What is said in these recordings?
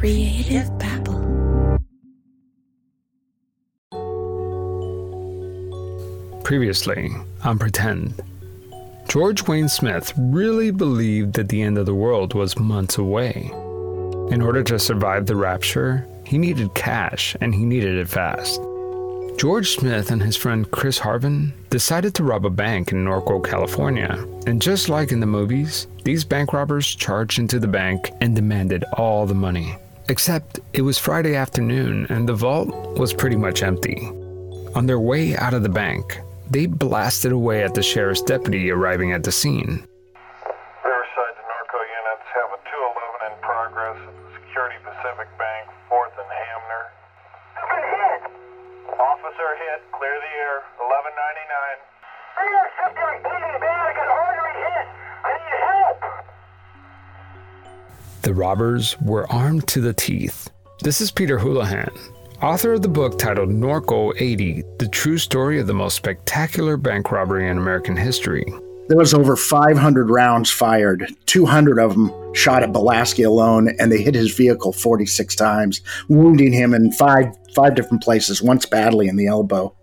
Creative Babble. Previously on Pretend. George Wayne Smith really believed that the end of the world was months away. In order to survive the rapture, he needed cash and he needed it fast. George Smith and his friend Chris Harven decided to rob a bank in Norco, California. And just like in the movies, these bank robbers charged into the bank and demanded all the money. Except it was Friday afternoon and the vault was pretty much empty. On their way out of the bank, they blasted away at the sheriff's deputy arriving at the scene. Riverside to Norco units have a 211 in progress at the Security Pacific Bank, 4th and Hamner. been hit. Officer hit, clear the air, 1199. Rear subject bleeding bad. I got artery hit. I need help. The robbers were armed to the teeth. This is Peter Houlahan, author of the book titled Norco 80 The True Story of the Most Spectacular Bank Robbery in American History. There was over 500 rounds fired. 200 of them shot at Balasky alone, and they hit his vehicle 46 times, wounding him in five five different places, once badly in the elbow.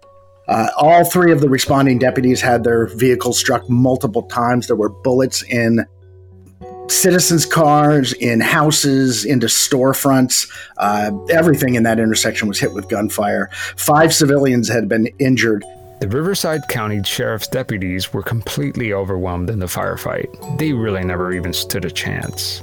Uh, all three of the responding deputies had their vehicles struck multiple times. There were bullets in citizens' cars, in houses, into storefronts. Uh, everything in that intersection was hit with gunfire. Five civilians had been injured. The Riverside County Sheriff's deputies were completely overwhelmed in the firefight. They really never even stood a chance.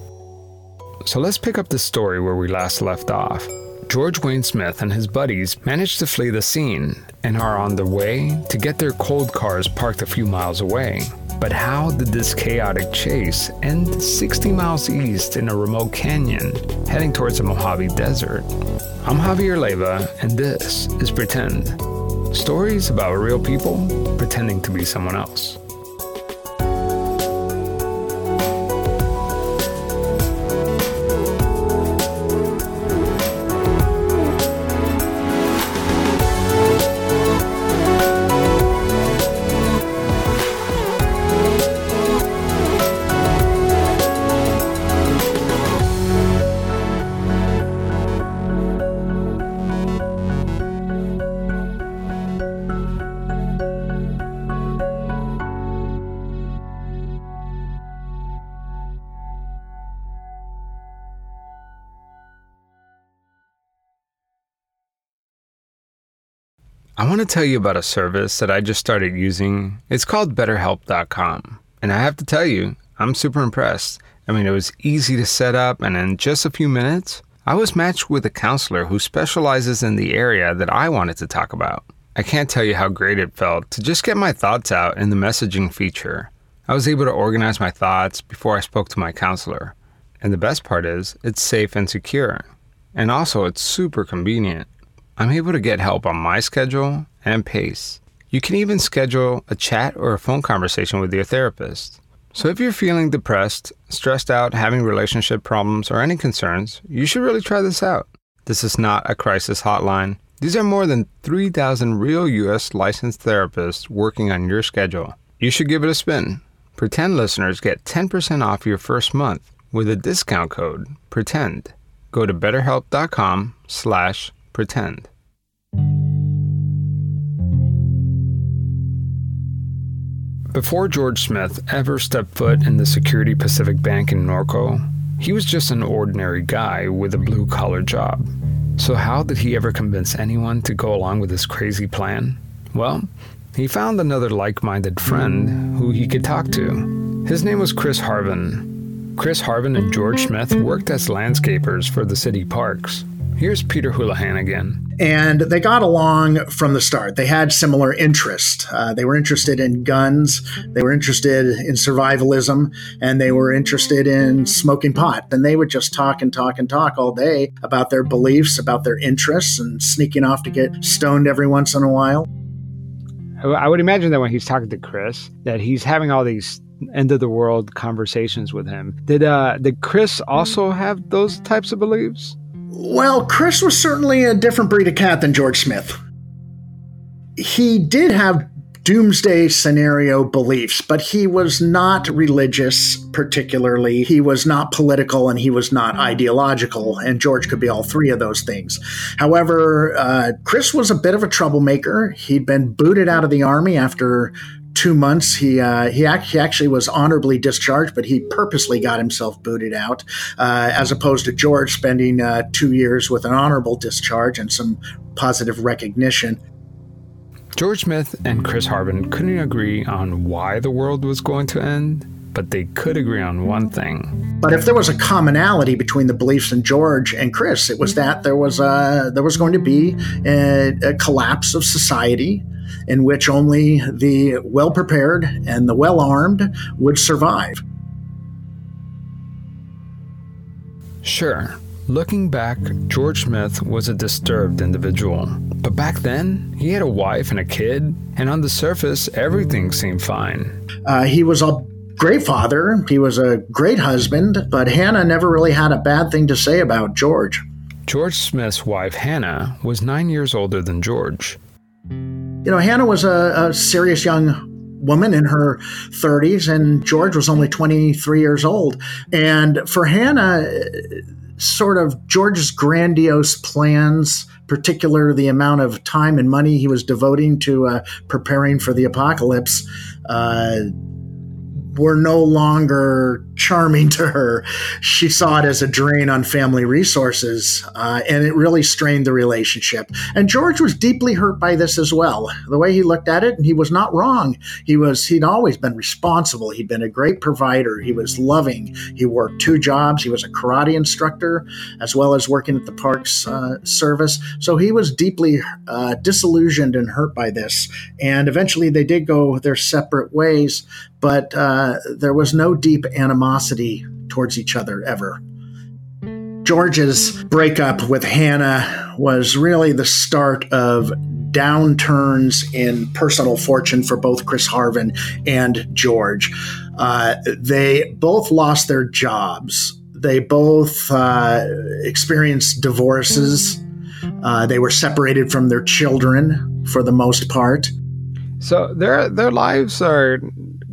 So let's pick up the story where we last left off. George Wayne Smith and his buddies managed to flee the scene and are on the way to get their cold cars parked a few miles away. But how did this chaotic chase end 60 miles east in a remote canyon heading towards the Mojave Desert? I'm Javier Leyva, and this is Pretend stories about real people pretending to be someone else. Want to tell you about a service that I just started using. It's called BetterHelp.com. And I have to tell you, I'm super impressed. I mean, it was easy to set up, and in just a few minutes, I was matched with a counselor who specializes in the area that I wanted to talk about. I can't tell you how great it felt to just get my thoughts out in the messaging feature. I was able to organize my thoughts before I spoke to my counselor. And the best part is, it's safe and secure. And also, it's super convenient. I'm able to get help on my schedule and pace. You can even schedule a chat or a phone conversation with your therapist. So if you're feeling depressed, stressed out, having relationship problems, or any concerns, you should really try this out. This is not a crisis hotline. These are more than 3,000 real US licensed therapists working on your schedule. You should give it a spin. Pretend listeners get 10% off your first month with a discount code PRETEND. Go to betterhelp.com slash pretend. Before George Smith ever stepped foot in the Security Pacific Bank in Norco, he was just an ordinary guy with a blue collar job. So, how did he ever convince anyone to go along with his crazy plan? Well, he found another like minded friend who he could talk to. His name was Chris Harven. Chris Harven and George Smith worked as landscapers for the city parks. Here's Peter Houlahan again. and they got along from the start. They had similar interests. Uh, they were interested in guns, they were interested in survivalism, and they were interested in smoking pot. And they would just talk and talk and talk all day about their beliefs, about their interests, and sneaking off to get stoned every once in a while. I would imagine that when he's talking to Chris, that he's having all these end of the world conversations with him. Did uh did Chris also have those types of beliefs? Well, Chris was certainly a different breed of cat than George Smith. He did have doomsday scenario beliefs, but he was not religious particularly. He was not political and he was not ideological, and George could be all three of those things. However, uh, Chris was a bit of a troublemaker. He'd been booted out of the army after two months. He uh, he, he, actually was honorably discharged, but he purposely got himself booted out, uh, as opposed to George spending uh, two years with an honorable discharge and some positive recognition. George Smith and Chris Harven couldn't agree on why the world was going to end, but they could agree on one thing. But if there was a commonality between the beliefs in George and Chris, it was that there was a there was going to be a, a collapse of society in which only the well prepared and the well armed would survive. Sure, looking back, George Smith was a disturbed individual. But back then, he had a wife and a kid, and on the surface, everything seemed fine. Uh, he was a great father, he was a great husband, but Hannah never really had a bad thing to say about George. George Smith's wife, Hannah, was nine years older than George. You know, Hannah was a, a serious young woman in her 30s, and George was only 23 years old. And for Hannah, sort of George's grandiose plans, particular the amount of time and money he was devoting to uh, preparing for the apocalypse, uh, were no longer charming to her. She saw it as a drain on family resources, uh, and it really strained the relationship. And George was deeply hurt by this as well. The way he looked at it, and he was not wrong. He was he'd always been responsible. He'd been a great provider. He was loving. He worked two jobs. He was a karate instructor as well as working at the parks uh, service. So he was deeply uh, disillusioned and hurt by this. And eventually, they did go their separate ways. But uh, there was no deep animosity towards each other ever. George's breakup with Hannah was really the start of downturns in personal fortune for both Chris Harven and George. Uh, they both lost their jobs. They both uh, experienced divorces. Uh, they were separated from their children for the most part. So their their lives are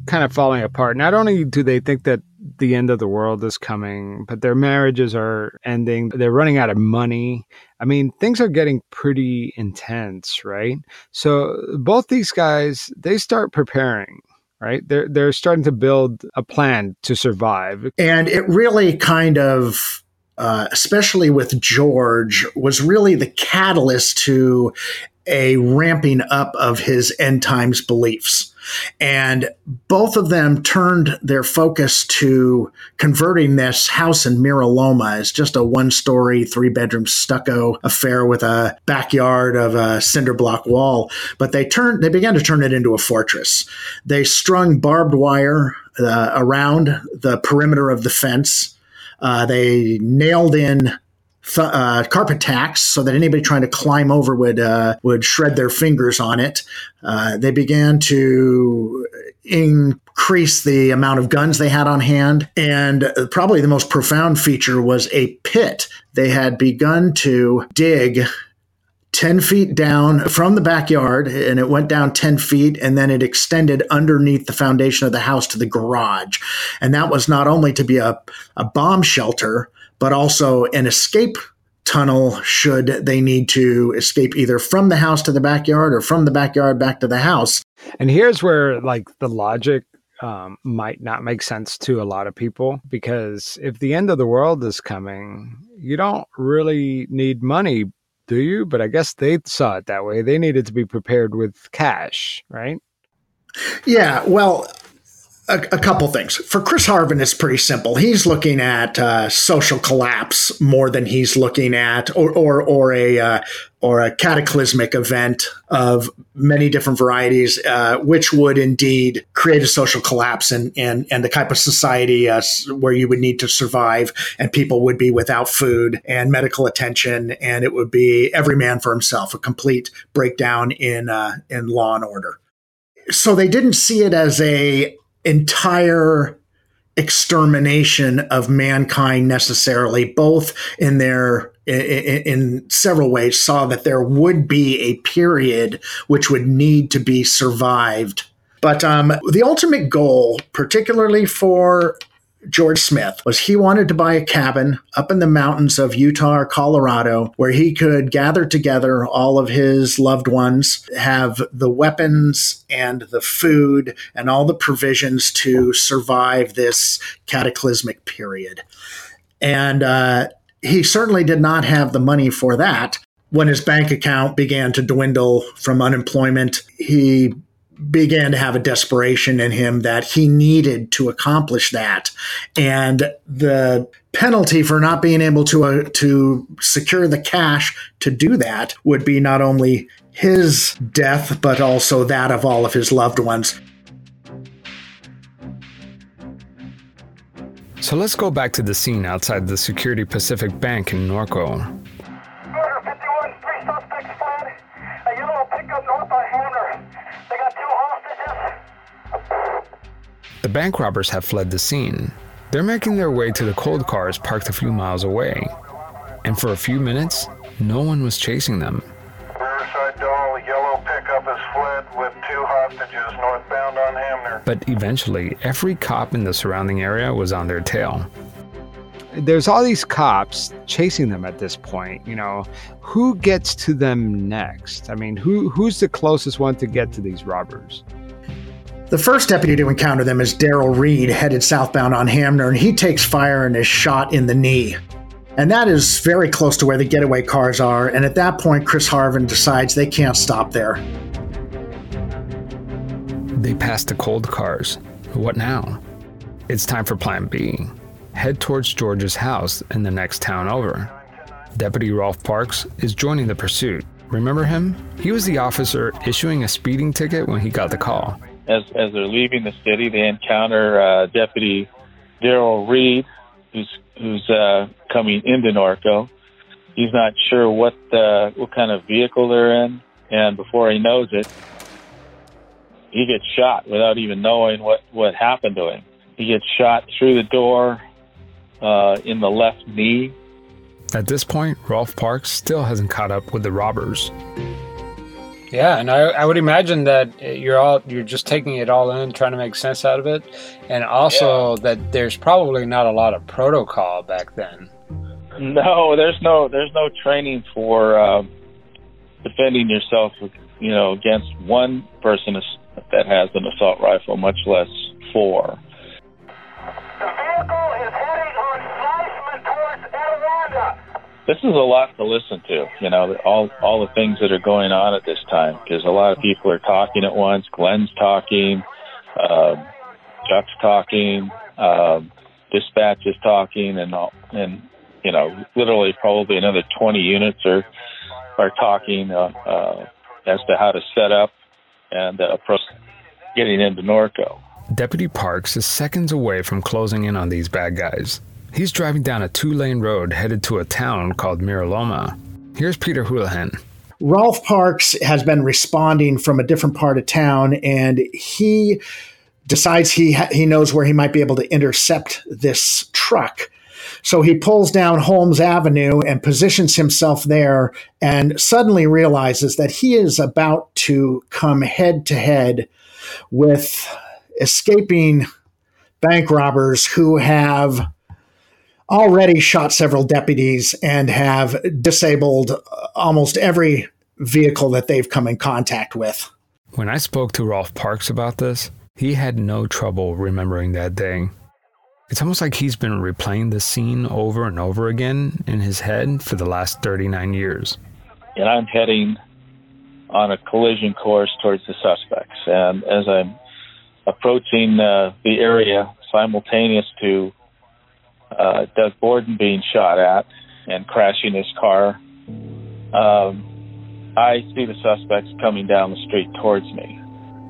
kind of falling apart. Not only do they think that the end of the world is coming, but their marriages are ending. They're running out of money. I mean, things are getting pretty intense, right? So both these guys, they start preparing right? They're they're starting to build a plan to survive. And it really kind of uh, especially with George, was really the catalyst to a ramping up of his end times beliefs. And both of them turned their focus to converting this house in Mira Loma as just a one story, three bedroom stucco affair with a backyard of a cinder block wall. But they turned, they began to turn it into a fortress. They strung barbed wire uh, around the perimeter of the fence. Uh, they nailed in uh, carpet tacks so that anybody trying to climb over would uh, would shred their fingers on it. Uh, they began to increase the amount of guns they had on hand, and probably the most profound feature was a pit. They had begun to dig 10 feet down from the backyard and it went down 10 feet and then it extended underneath the foundation of the house to the garage. And that was not only to be a, a bomb shelter, but also an escape tunnel should they need to escape either from the house to the backyard or from the backyard back to the house. And here's where like the logic um, might not make sense to a lot of people because if the end of the world is coming, you don't really need money, do you? But I guess they saw it that way. They needed to be prepared with cash, right? Yeah. Well, a, a, couple things. For Chris Harven. it's pretty simple. He's looking at uh, social collapse more than he's looking at, or or, or a uh, or a cataclysmic event of many different varieties, uh, which would indeed create a social collapse and and and the type of society uh, where you would need to survive, and people would be without food and medical attention, and it would be every man for himself, a complete breakdown in uh, in law and order so they didn't see it as a entire extermination of mankind necessarily, both in their in, several ways saw that there would be a period which would need to be survived. But um, the ultimate goal, particularly for George Smith was he wanted to buy a cabin up in the mountains of Utah or Colorado where he could gather together all of his loved ones, have the weapons and the food and all the provisions to survive this cataclysmic period. And uh, he certainly did not have the money for that. When his bank account began to dwindle from unemployment, he began to have a desperation in him that he needed to accomplish that. And the penalty for not being able to uh, to secure the cash to do that would be not only his death but also that of all of his loved ones. So let's go back to the scene outside the Security Pacific Bank in Norco. The bank robbers have fled the scene. They're making their way to the cold cars parked a few miles away. And for a few minutes, no one was chasing them. Riverside Doll, a yellow pickup has fled with two hostages northbound on Hamner. But eventually, every cop in the surrounding area was on their tail. There's all these cops chasing them at this point. You know, who gets to them next? I mean, who who's the closest one to get to these robbers? The first deputy to encounter them is Daryl Reed, headed southbound on Hamner, and he takes fire and is shot in the knee. And that is very close to where the getaway cars are. And at that point, Chris Harven decides they can't stop there. They passed the cold cars. What now? It's time for Plan B. Head towards George's house in the next town over. Deputy Rolf Parks is joining the pursuit. Remember him? He was the officer issuing a speeding ticket when he got the call. As as they're leaving the city, they encounter uh, Deputy Daryl Reed, who's who's uh, coming into Norco. He's not sure what uh, what kind of vehicle they're in, and before he knows it, he gets shot without even knowing what what happened to him. He gets shot through the door uh, in the left knee. At this point, Rolf Parks still hasn't caught up with the robbers. Yeah, and I, I would imagine that you're all you're just taking it all in, trying to make sense out of it, and also that there's probably not a lot of protocol back then. No, there's no there's no training for uh, defending yourself, you know, against one person that has an assault rifle, much less four. The vehicle is heading on Fleischman towards Etiwanda. This is a lot to listen to, you know, all all the things that are going on at this time because a lot of people are talking at once. Glenn's talking, um, Chuck's talking, um, dispatch is talking, and all, and you know, literally probably another 20 units are are talking uh, uh, as to how to set up and uh, approach getting into Norco. Deputy Parks is seconds away from closing in on these bad guys. He's driving down a two lane road headed to a town called Mira Loma. Here's Peter Houlahan. Rolf Parks has been responding from a different part of town, and he decides he ha- he knows where he might be able to intercept this truck. So he pulls down Holmes Avenue and positions himself there, and suddenly realizes that he is about to come head to head with escaping bank robbers who have already shot several deputies and have disabled almost every vehicle that they've come in contact with. When I spoke to Rolf Parks about this, he had no trouble remembering that day. It's almost like he's been replaying this scene over and over again in his head for the last 39 years. and I'm heading on a collision course towards the suspects. And as I'm approaching uh, the area, simultaneous to uh, Doug Borden being shot at and crashing his car, um, I see the suspects coming down the street towards me.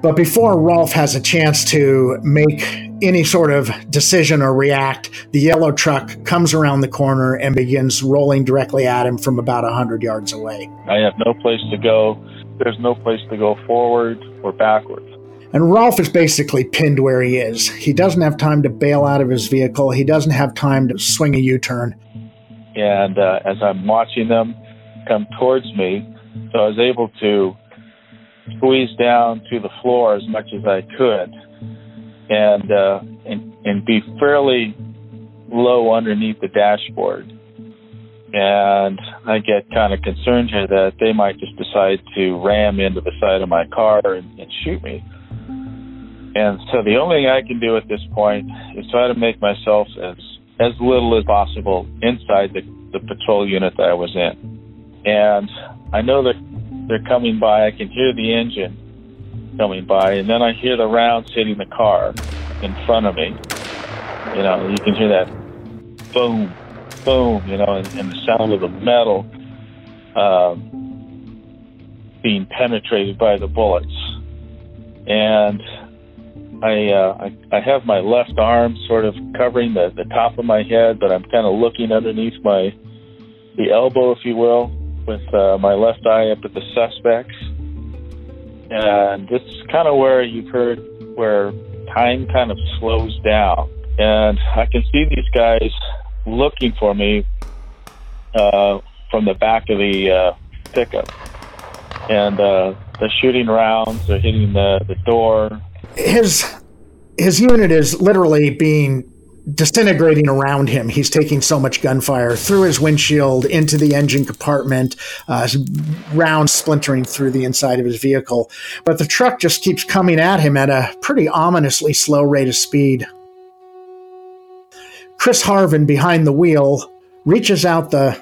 But before Rolf has a chance to make any sort of decision or react, the yellow truck comes around the corner and begins rolling directly at him from about 100 yards away. I have no place to go. There's no place to go forward or backwards. And Rolf is basically pinned where he is. He doesn't have time to bail out of his vehicle, he doesn't have time to swing a U turn. and uh, as I'm watching them come towards me, so I was able to squeeze down to the floor as much as I could, and uh, and, and be fairly low underneath the dashboard. And I get kind of concerned here that they might just decide to ram into the side of my car and, and shoot me. And so the only thing I can do at this point is try to make myself as as little as possible inside the, the patrol unit that I was in. And I know that they're coming by. I can hear the engine coming by, and then I hear the rounds hitting the car in front of me. You know, you can hear that boom, boom, you know, and, and the sound of the metal um, being penetrated by the bullets. And I, uh, I I have my left arm sort of covering the, the top of my head, but I'm kind of looking underneath my the elbow, if you will, with uh, my left eye up at the suspects. And it's kind of where you've heard where time kind of slows down, and I can see these guys looking for me uh, from the back of the uh, pickup, and uh, they're shooting rounds. They're hitting the, the door his his unit is literally being disintegrating around him. He's taking so much gunfire through his windshield into the engine compartment, uh, rounds splintering through the inside of his vehicle. But the truck just keeps coming at him at a pretty ominously slow rate of speed. Chris Harven, behind the wheel, reaches out the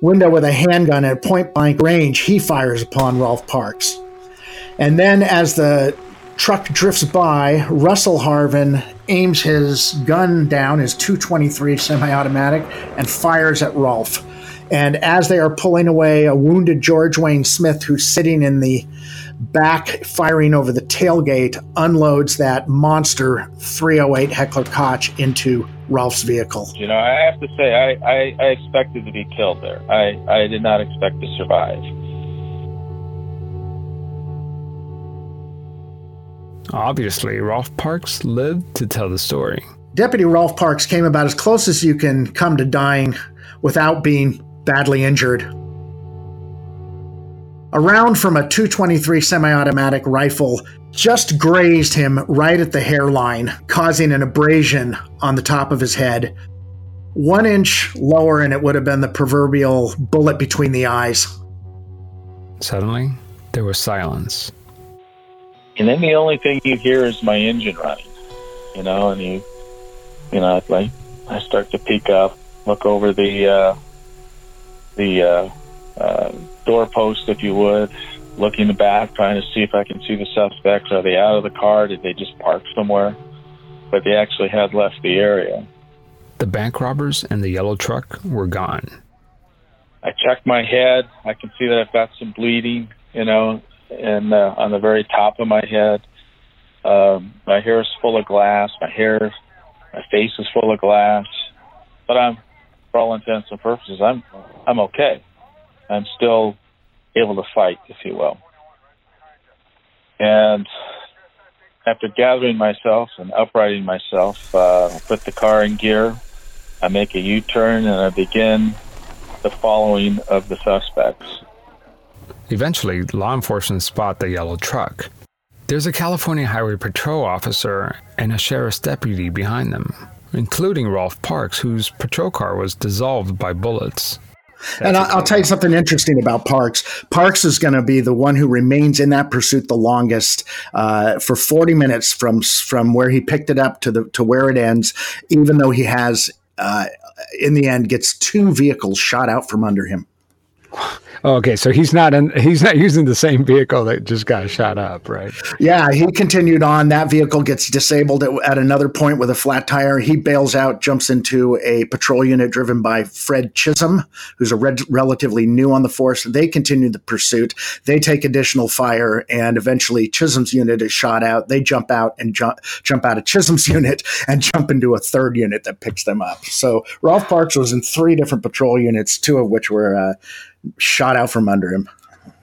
window with a handgun at point blank range. He fires upon Rolf Parks. And then, as the truck drifts by. Russell Harven aims his gun down, his 223 semi automatic, and fires at Rolf. And as they are pulling away, a wounded George Wayne Smith, who's sitting in the back firing over the tailgate, unloads that monster 308 Heckler Koch into Rolf's vehicle. You know, I have to say, I, I, I expected to be killed there. I, I did not expect to survive. Obviously, Rolf Parks lived to tell the story. Deputy Rolf Parks came about as close as you can come to dying without being badly injured. A round from a 223 semi automatic rifle just grazed him right at the hairline, causing an abrasion on the top of his head. One inch lower, and it would have been the proverbial bullet between the eyes. Suddenly, there was silence and then the only thing you hear is my engine running, you know, and you, you know, like I start to peek up, look over the uh, the uh, uh, doorpost, if you would, look in the back, trying to see if I can see the suspects. Are they out of the car? Did they just park somewhere? But they actually had left the area. The bank robbers and the yellow truck were gone. I checked my head. I can see that I've got some bleeding, you know, and uh, on the very top of my head. Um, my hair is full of glass. My hair, my face is full of glass. But I'm, for all intents and purposes, I'm I'm okay. I'm still able to fight, if you will. And after gathering myself and uprighting myself, uh, I put the car in gear. I make a U-turn and I begin the following of the suspects. Eventually, law enforcement spot the yellow truck. There's a California Highway Patrol officer and a sheriff's deputy behind them, including Rolf Parks, whose patrol car was dissolved by bullets. That's and I'll, I'll tell you something interesting about Parks. Parks is going to be the one who remains in that pursuit the longest, uh, for 40 minutes from from where he picked it up to the to where it ends. Even though he has, uh, in the end, gets two vehicles shot out from under him. Oh, okay, so he's not in, he's not using the same vehicle that just got shot up, right? Yeah, he continued on. That vehicle gets disabled at, at another point with a flat tire. He bails out, jumps into a patrol unit driven by Fred Chisholm, who's a red, relatively new on the force. They continue the pursuit. They take additional fire, and eventually Chisholm's unit is shot out. They jump out and jump jump out of Chisholm's unit and jump into a third unit that picks them up. So Rolf Parks was in three different patrol units, two of which were. Uh, shot out from under him.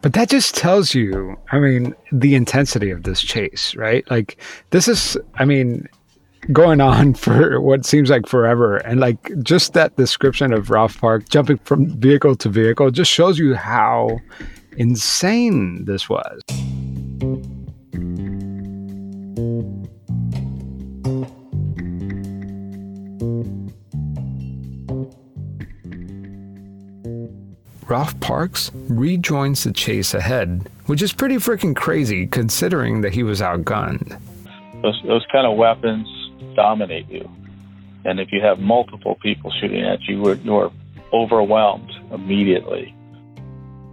But that just tells you, I mean, the intensity of this chase, right? Like, this is, I mean, going on for what seems like forever. And like just that description of Rolf Park jumping from vehicle to vehicle just shows you how insane this was. Rolf Parks rejoins the chase ahead, which is pretty freaking crazy considering that he was outgunned. Those, those kind of weapons dominate you. And if you have multiple people shooting at you, you're overwhelmed immediately.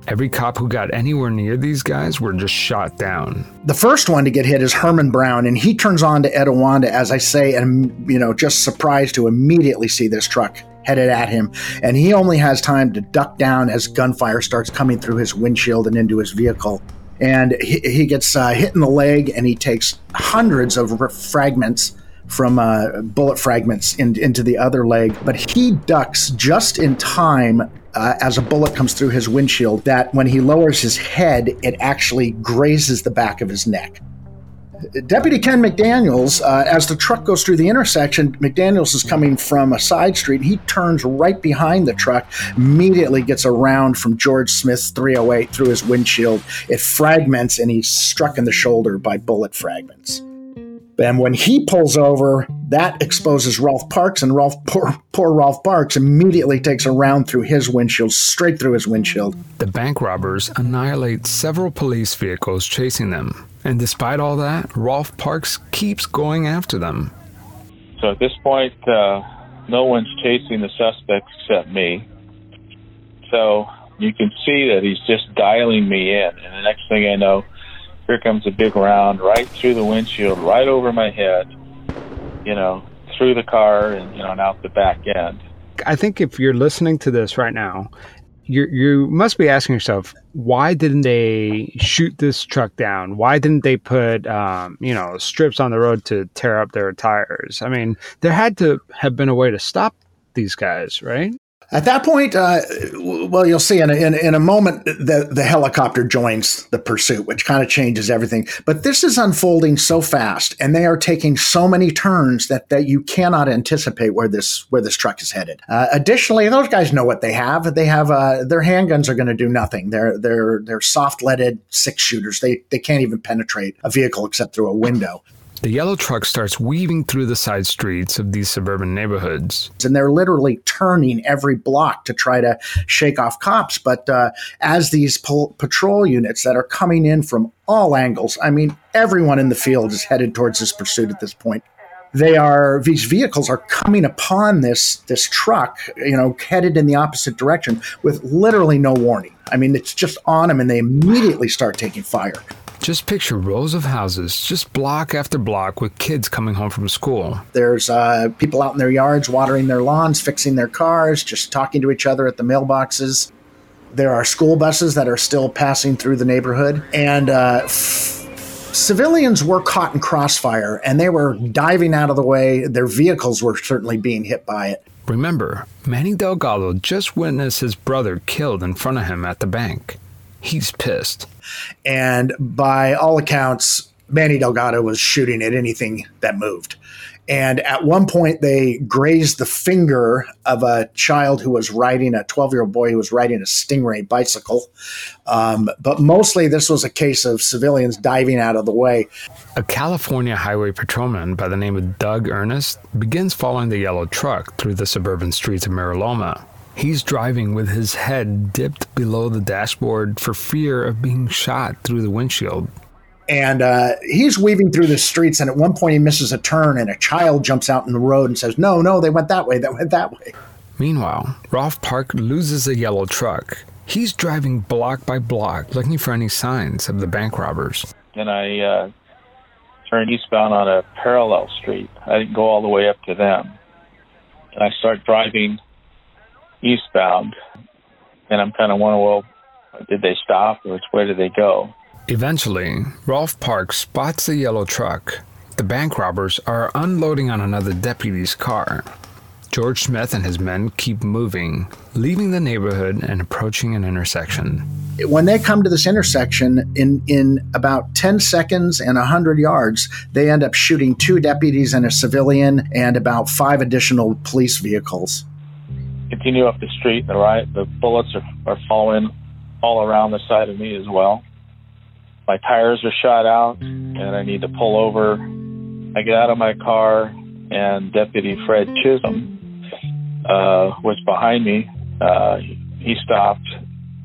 Every cop who got anywhere near these guys were just shot down. The first one to get hit is Herman Brown, and he turns on to Etiwanda, as I say, and you know, just surprised to immediately see this truck headed at him. And he only has time to duck down as gunfire starts coming through his windshield and into his vehicle. And he, he gets uh, hit in the leg, and he takes hundreds of fragments from uh, bullet fragments in, into the other leg. But he ducks just in time uh, as a bullet comes through his windshield that when he lowers his head, it actually grazes the back of his neck. Deputy Ken McDaniels, uh, as the truck goes through the intersection, McDaniels is coming from a side street. He turns right behind the truck, immediately gets around from George Smith's 308 through his windshield. It fragments, and he's struck in the shoulder by bullet fragments. And when he pulls over, that exposes Rolf Parks, and Rolf, poor, poor Rolf Parks, immediately takes a round through his windshield, straight through his windshield. The bank robbers annihilate several police vehicles chasing them. And despite all that, Rolf Parks keeps going after them. So at this point, uh, no one's chasing the suspects except me. So you can see that he's just dialing me in. And the next thing I know, here comes a big round right through the windshield, right over my head, you know, through the car and, you know, and out the back end. I think if you're listening to this right now, you you must be asking yourself, why didn't they shoot this truck down? Why didn't they put um, you know strips on the road to tear up their tires? I mean, there had to have been a way to stop these guys, right? At that point, uh, well, you'll see in a, in, in, a moment the, the helicopter joins the pursuit, which kind of changes everything. But this is unfolding so fast, and they are taking so many turns that, that you cannot anticipate where this where this truck is headed. Uh, additionally, those guys know what they have. They have uh, their handguns are going to do nothing. They're they're they're soft leaded six shooters. They they can't even penetrate a vehicle except through a window. The yellow truck starts weaving through the side streets of these suburban neighborhoods. And they're literally turning every block to try to shake off cops. But uh, as these pol- patrol units that are coming in from all angles, I mean, everyone in the field is headed towards this pursuit at this point they are these vehicles are coming upon this this truck you know headed in the opposite direction with literally no warning i mean it's just on them and they immediately start taking fire just picture rows of houses, just block after block, with kids coming home from school. There's uh, people out in their yards watering their lawns, fixing their cars, just talking to each other at the mailboxes. There are school buses that are still passing through the neighborhood. And uh, f- civilians were caught in crossfire and they were diving out of the way. Their vehicles were certainly being hit by it. Remember, Manny Delgado just witnessed his brother killed in front of him at the bank. He's pissed. And by all accounts, Manny Delgado was shooting at anything that moved. And at one point, they grazed the finger of a child who was riding a 12 year old boy who was riding a Stingray bicycle. Um, but mostly, this was a case of civilians diving out of the way. A California highway patrolman by the name of Doug Ernest begins following the yellow truck through the suburban streets of Mira Loma. He's driving with his head dipped below the dashboard for fear of being shot through the windshield. And uh, he's weaving through the streets, and at one point he misses a turn, and a child jumps out in the road and says, No, no, they went that way, they went that way. Meanwhile, Rolf Park loses a yellow truck. He's driving block by block looking for any signs of the bank robbers. And I uh, turned eastbound on a parallel street. I didn't go all the way up to them. And I start driving eastbound, and I'm kind of wondering, well, did they stop or where did they go? Eventually, Rolf Park spots the yellow truck. The bank robbers are unloading on another deputy's car. George Smith and his men keep moving, leaving the neighborhood and approaching an intersection. when they come to this intersection in in about 10 seconds and 100 yards they end up shooting two deputies and a civilian and about five additional police vehicles continue up the street the right the bullets are, are falling all around the side of me as well my tires are shot out and i need to pull over i get out of my car and deputy fred chisholm uh, was behind me uh, he stopped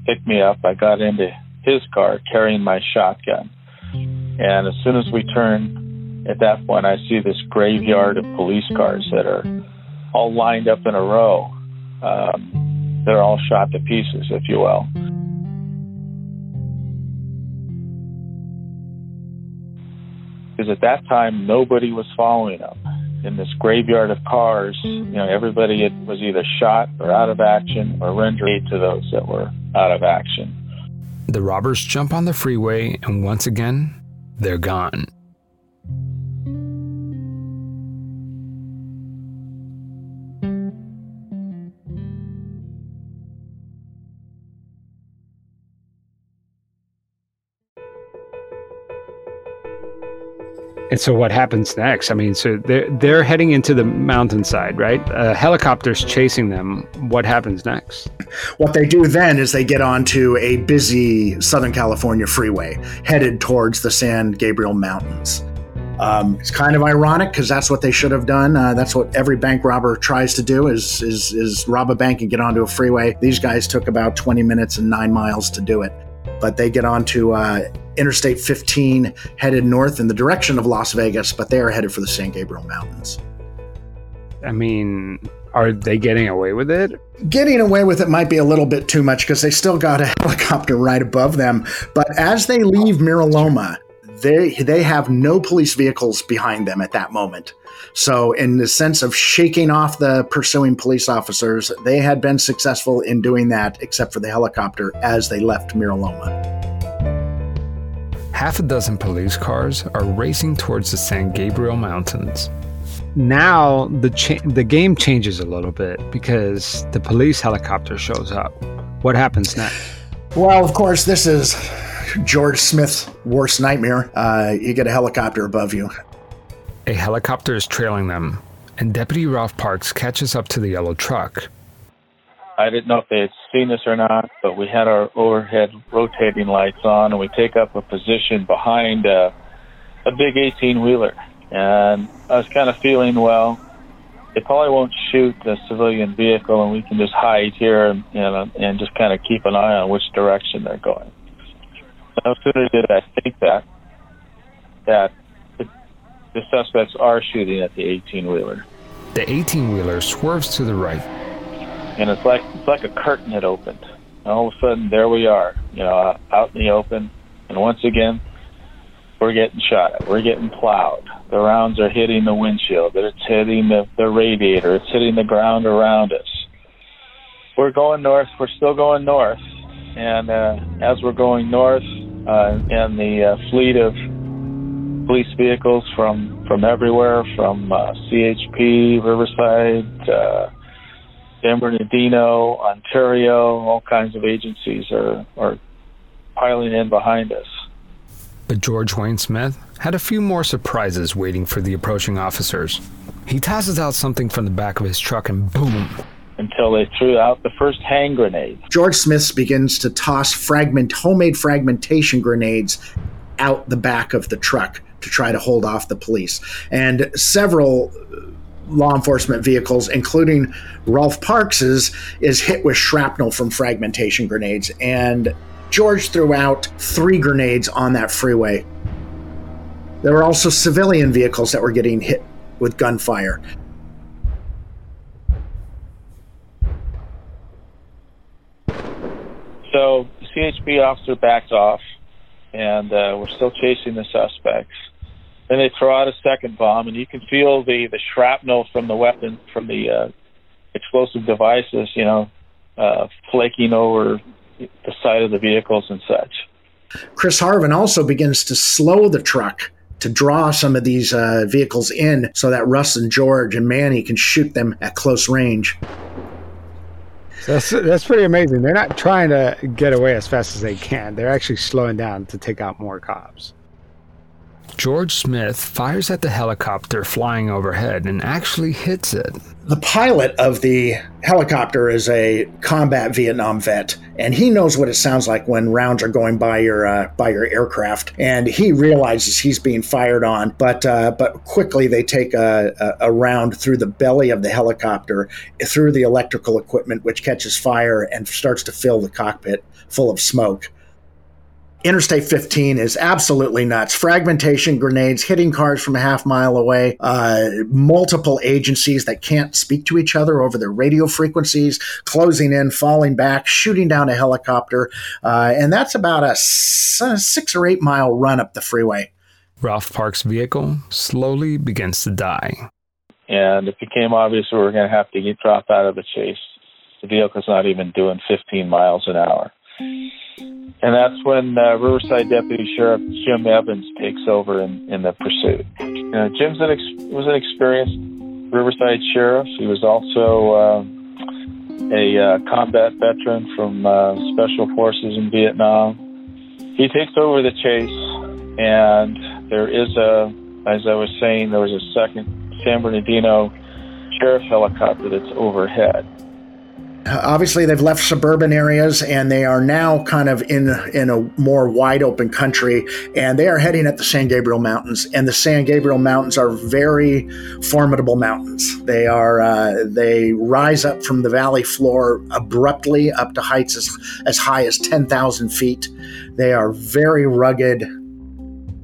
picked me up. I got into his car carrying my shotgun. And as soon as we turn, at that point, I see this graveyard of police cars that are all lined up in a row. Um, they're all shot to pieces, if you will. Because at that time, nobody was following them in this graveyard of cars, you know, everybody was either shot or out of action or rendered to those that were out of action. The robbers jump on the freeway and once again, they're gone. And so what happens next? I mean, so they're they're heading into the mountainside, right? Helicopters chasing them. What happens next? What they do then is they get onto a busy Southern California freeway headed towards the San Gabriel Mountains. Um, it's kind of ironic because that's what they should have done. Uh, that's what every bank robber tries to do: is, is is rob a bank and get onto a freeway. These guys took about 20 minutes and nine miles to do it but they get onto uh, Interstate 15 headed north in the direction of Las Vegas, but they are headed for the San Gabriel Mountains. I mean, are they getting away with it? Getting away with it might be a little bit too much because they still got a helicopter right above them. But as they leave Mira Loma, they they have no police vehicles behind them at that moment. So, in the sense of shaking off the pursuing police officers, they had been successful in doing that, except for the helicopter as they left Mira Loma. Half a dozen police cars are racing towards the San Gabriel Mountains. Now the cha- the game changes a little bit because the police helicopter shows up. What happens next? Well, of course, this is George Smith's worst nightmare. Uh, you get a helicopter above you. A helicopter is trailing them, and Deputy Rolf Parks catches up to the yellow truck. I didn't know if they had seen us or not, but we had our overhead rotating lights on, and we take up a position behind a, a big 18 wheeler. And I was kind of feeling, well, they probably won't shoot the civilian vehicle, and we can just hide here and, and, just kind of keep an eye on which direction they're going. No sooner did I think that, that the suspects are shooting at the 18 wheeler. The 18 wheeler swerves to the right. And it's like it's like a curtain had opened. And all of a sudden, there we are, you know, out in the open. And once again, we're getting shot at. We're getting plowed. The rounds are hitting the windshield. It's hitting the, the radiator. It's hitting the ground around us. We're going north. We're still going north. And uh, as we're going north, uh, and the uh, fleet of police vehicles from from everywhere, from uh, CHP, Riverside, uh, San Bernardino, Ontario, all kinds of agencies are are piling in behind us. But George Wayne Smith had a few more surprises waiting for the approaching officers. He tosses out something from the back of his truck and boom, until they threw out the first hand grenade. George Smith begins to toss fragment homemade fragmentation grenades out the back of the truck to try to hold off the police. And several law enforcement vehicles, including Rolf Parks's, is hit with shrapnel from fragmentation grenades. And George threw out three grenades on that freeway. There were also civilian vehicles that were getting hit with gunfire. So the CHP officer backs off, and uh, we're still chasing the suspects. Then they throw out a second bomb, and you can feel the the shrapnel from the weapon, from the uh, explosive devices, you know, uh, flaking over the side of the vehicles and such. Chris Harven also begins to slow the truck to draw some of these uh, vehicles in so that Russ and George and Manny can shoot them at close range. So that's that's pretty amazing. They're not trying to get away as fast as they can. They're actually slowing down to take out more cops. George Smith fires at the helicopter flying overhead and actually hits it. The pilot of the helicopter is a combat Vietnam vet, and he knows what it sounds like when rounds are going by your uh, by your aircraft. And he realizes he's being fired on, but uh, but quickly they take a, a, a round through the belly of the helicopter, through the electrical equipment, which catches fire and starts to fill the cockpit full of smoke. Interstate 15 is absolutely nuts. Fragmentation grenades hitting cars from a half mile away, uh, multiple agencies that can't speak to each other over their radio frequencies, closing in, falling back, shooting down a helicopter. Uh, and that's about a six or eight mile run up the freeway. Rolf Park's vehicle slowly begins to die. And it became obvious we were going to have to get dropped out of the chase. The vehicle's not even doing 15 miles an hour. And that's when uh, Riverside Deputy Sheriff Jim Evans takes over in, in the pursuit. Uh, Jim's an ex- was an experienced Riverside Sheriff. He was also uh, a uh, combat veteran from uh, Special Forces in Vietnam. He takes over the chase, and there is a, as I was saying, there was a second San Bernardino Sheriff helicopter that's overhead obviously they've left suburban areas and they are now kind of in in a more wide open country and they are heading at the San Gabriel Mountains and the San Gabriel Mountains are very formidable mountains. They are uh, they rise up from the valley floor abruptly up to heights as, as high as 10,000 feet. They are very rugged.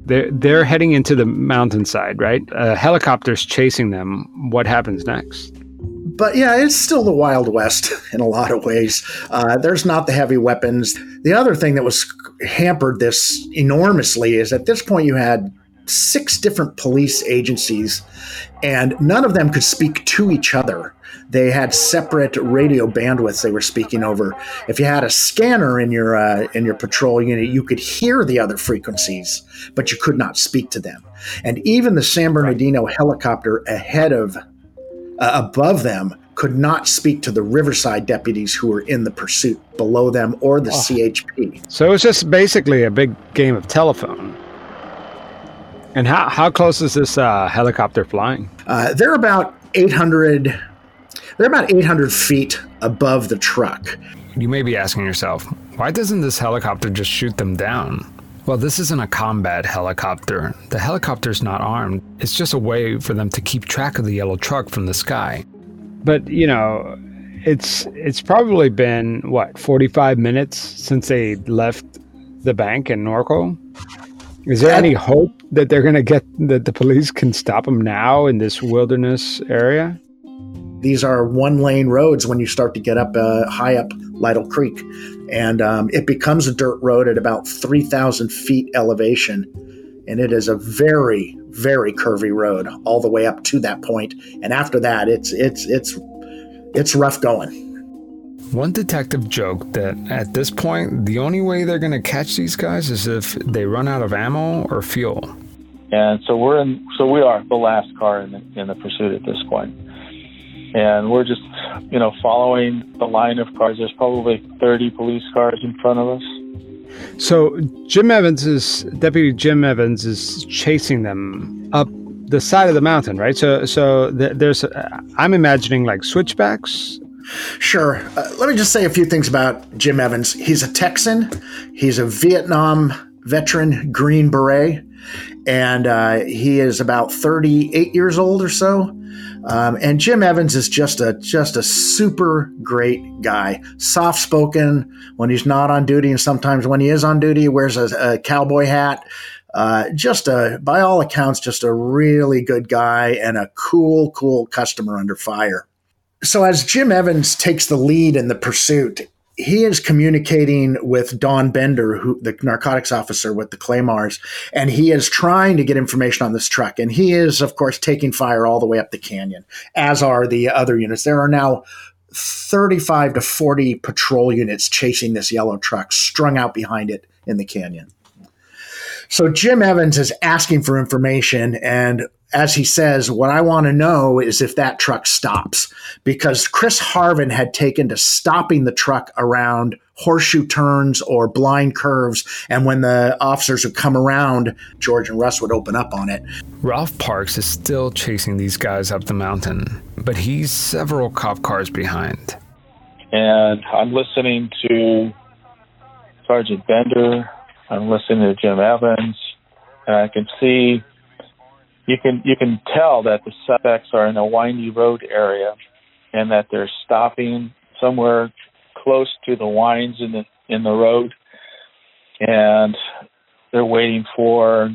They're, they're heading into the mountainside right? Uh, helicopters chasing them. What happens next but yeah, it's still the Wild West in a lot of ways. Uh, there's not the heavy weapons. The other thing that was hampered this enormously is at this point you had six different police agencies, and none of them could speak to each other. They had separate radio bandwidths they were speaking over. If you had a scanner in your uh, in your patrol unit, you could hear the other frequencies, but you could not speak to them. And even the San Bernardino helicopter ahead of uh, above them could not speak to the Riverside deputies who were in the pursuit below them or the oh. CHP. So it's just basically a big game of telephone. And how, how close is this uh, helicopter flying? Uh, they're about 800. They're about 800 feet above the truck. You may be asking yourself, why doesn't this helicopter just shoot them down? Well, this isn't a combat helicopter. The helicopter's not armed. It's just a way for them to keep track of the yellow truck from the sky. But, you know, it's it's probably been what, 45 minutes since they left the bank in Norco? Is there any hope that they're going to get that the police can stop them now in this wilderness area? These are one lane roads when you start to get up uh, high up Lytle Creek and um, it becomes a dirt road at about 3,000 feet elevation. And it is a very, very curvy road all the way up to that point. And after that, it's it's it's it's rough going. One detective joked that at this point, the only way they're going to catch these guys is if they run out of ammo or fuel. And so we're in. So we are the last car in the, in the pursuit at this point and we're just, you know, following the line of cars. There's probably 30 police cars in front of us. So Jim Evans is Deputy Jim Evans is chasing them up the side of the mountain, right? So, so there's, uh, I'm imagining like switchbacks. Sure. Uh, let me just say a few things about Jim Evans. He's a Texan. He's a Vietnam veteran, Green Beret, and uh, he is about 38 years old or so. Um, and Jim Evans is just a just a super great guy, soft spoken when he's not on duty, and sometimes when he is on duty, he wears a, a cowboy hat. Uh, just a, by all accounts, just a really good guy and a cool, cool customer under fire. So as Jim Evans takes the lead in the pursuit, he is communicating with Don Bender, who the narcotics officer with the Claymores, and he is trying to get information on this truck. And he is, of course, taking fire all the way up the canyon, as are the other units. There are now 35 to 40 patrol units chasing this yellow truck, strung out behind it in the canyon. So Jim Evans is asking for information, and as he says, what I want to know is if that truck stops because Chris Harven had taken to stopping the truck around horseshoe turns or blind curves. And when the officers would come around, George and Russ would open up on it. Rolf Parks is still chasing these guys up the mountain, but he's several cop cars behind. And I'm listening to Sergeant Bender. I'm listening to Jim Evans, and I can see you can you can tell that the suspects are in a windy road area, and that they're stopping somewhere close to the winds in the in the road, and they're waiting for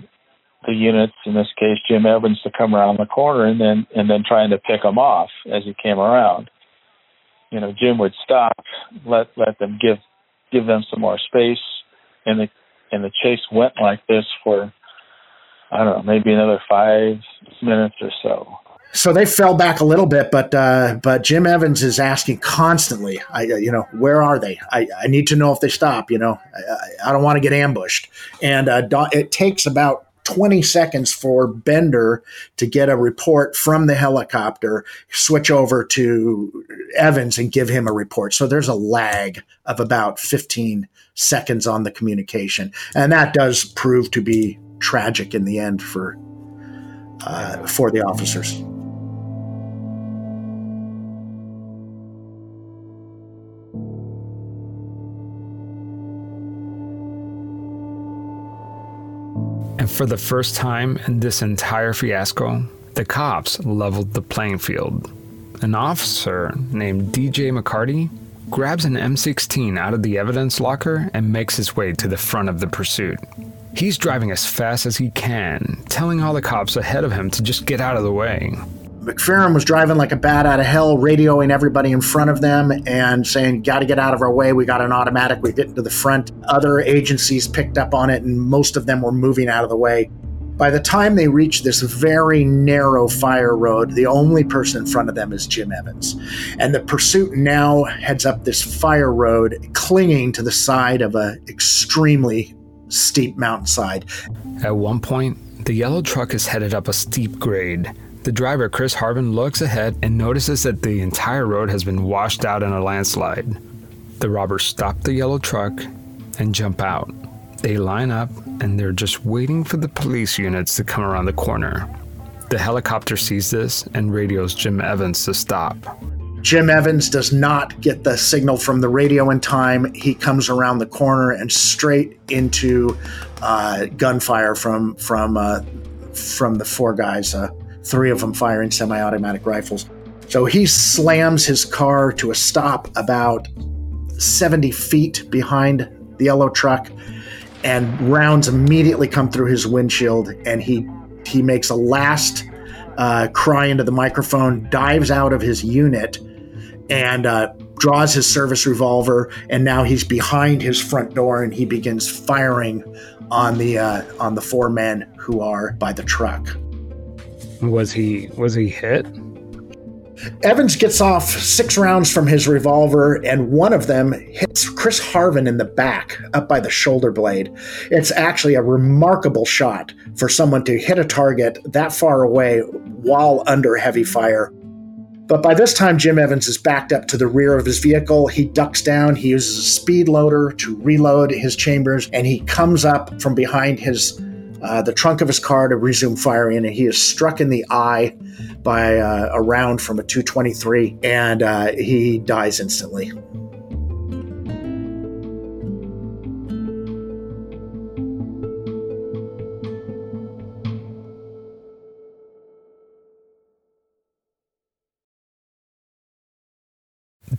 the units, in this case Jim Evans, to come around the corner, and then and then trying to pick them off as he came around. You know, Jim would stop, let let them give give them some more space, and the and the chase went like this for I don't know, maybe another five minutes or so. So they fell back a little bit, but uh, but Jim Evans is asking constantly. I uh, you know where are they? I, I need to know if they stop. You know I, I don't want to get ambushed. And uh, it takes about 20 seconds for Bender to get a report from the helicopter, switch over to Evans and give him a report. So there's a lag of about 15 seconds on the communication. And that does prove to be tragic in the end for uh, for the officers. And for the first time in this entire fiasco, the cops leveled the playing field. An officer named DJ McCarty grabs an M16 out of the evidence locker and makes his way to the front of the pursuit. He's driving as fast as he can, telling all the cops ahead of him to just get out of the way. McFerrin was driving like a bat out of hell, radioing everybody in front of them and saying, Got to get out of our way. We got an automatic. We're getting to the front. Other agencies picked up on it, and most of them were moving out of the way. By the time they reach this very narrow fire road, the only person in front of them is Jim Evans. And the pursuit now heads up this fire road, clinging to the side of an extremely steep mountainside. At one point, the yellow truck is headed up a steep grade. The driver, Chris Harven, looks ahead and notices that the entire road has been washed out in a landslide. The robbers stop the yellow truck and jump out. They line up and they're just waiting for the police units to come around the corner. The helicopter sees this and radios Jim Evans to stop. Jim Evans does not get the signal from the radio in time. He comes around the corner and straight into uh, gunfire from from uh, from the four guys. Uh, three of them firing semi-automatic rifles. So he slams his car to a stop about 70 feet behind the yellow truck, and rounds immediately come through his windshield, and he he makes a last uh, cry into the microphone, dives out of his unit and uh, draws his service revolver, and now he's behind his front door, and he begins firing on the uh, on the four men who are by the truck. Was he was he hit? Evans gets off six rounds from his revolver, and one of them hits Chris Harven in the back, up by the shoulder blade. It's actually a remarkable shot for someone to hit a target that far away while under heavy fire. But by this time, Jim Evans is backed up to the rear of his vehicle. He ducks down, he uses a speed loader to reload his chambers, and he comes up from behind his uh, the trunk of his car to resume firing, and he is struck in the eye by uh, a round from a 223, and uh, he dies instantly.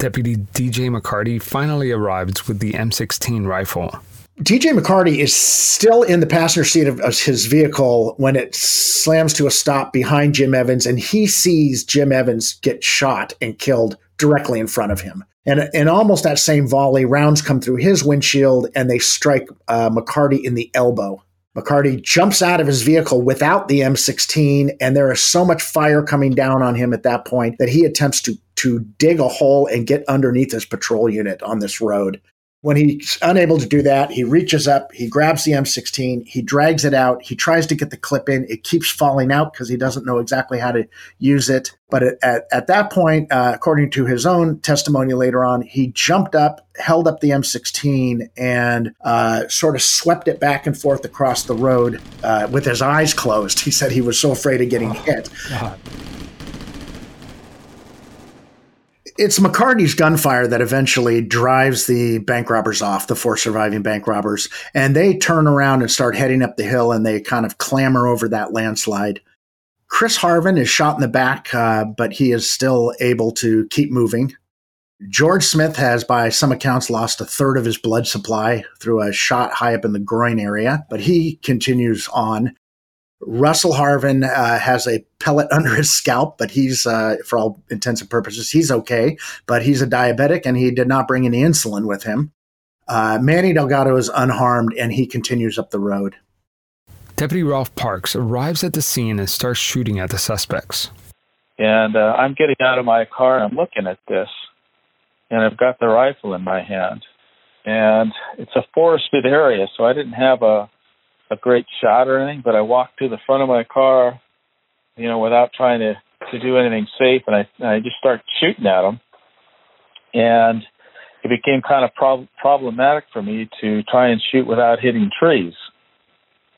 Deputy DJ McCarty finally arrives with the M16 rifle. DJ McCarty is still in the passenger seat of, his vehicle when it slams to a stop behind Jim Evans, and he sees Jim Evans get shot and killed directly in front of him. And, and almost that same volley, rounds come through his windshield and they strike uh, McCarty in the elbow. McCarty jumps out of his vehicle without the M16, and there is so much fire coming down on him at that point that he attempts to to dig a hole and get underneath his patrol unit on this road. When he's unable to do that, he reaches up, he grabs the M16, he drags it out, he tries to get the clip in. It keeps falling out because he doesn't know exactly how to use it. But at, at that point, uh, according to his own testimony later on, he jumped up, held up the M16, and uh, sort of swept it back and forth across the road uh, with his eyes closed. He said he was so afraid of getting hit. God. It's McCarty's gunfire that eventually drives the bank robbers off, the four surviving bank robbers, and they turn around and start heading up the hill and they kind of clamber over that landslide. Chris Harven is shot in the back, uh, but he is still able to keep moving. George Smith has, by some accounts, lost a third of his blood supply through a shot high up in the groin area, but he continues on. Russell Harven uh, has a pellet under his scalp, but he's, uh, for all intents and purposes, he's okay. But he's a diabetic and he did not bring any insulin with him. Uh, Manny Delgado is unharmed and he continues up the road. Deputy Rolf Parks arrives at the scene and starts shooting at the suspects. And uh, I'm getting out of my car and I'm looking at this, and I've got the rifle in my hand. And it's a forested area, so I didn't have a a great shot or anything, but I walked to the front of my car, you know, without trying to to do anything safe, and I and I just started shooting at them, and it became kind of prob- problematic for me to try and shoot without hitting trees.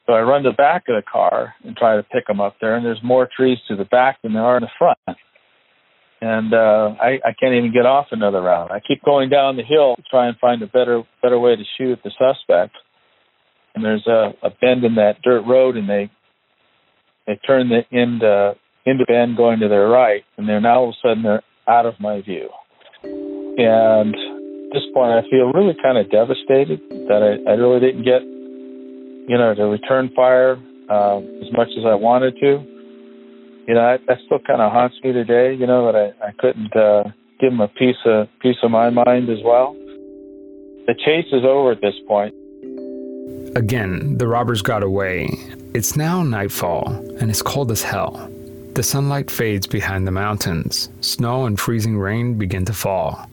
So I run to the back of the car and try to pick them up there, and there's more trees to the back than there are in the front. And uh, I, I can't even get off another round. I keep going down the hill to try and find a better better way to shoot at the suspect and there's a, a bend in that dirt road, and they they turn the end into into bend going to their right, and they're now all of a sudden they're out of my view. And at this point, I feel really kind of devastated that I, I really didn't get, you know, to return fire uh, as much as I wanted to. You know, I, that still kind of haunts me today. You know that I, I couldn't uh, give them a piece of piece of my mind as well. The chase is over at this point. Again, the robbers got away. It's now nightfall, and it's cold as hell. The sunlight fades behind the mountains. Snow and freezing rain begin to fall.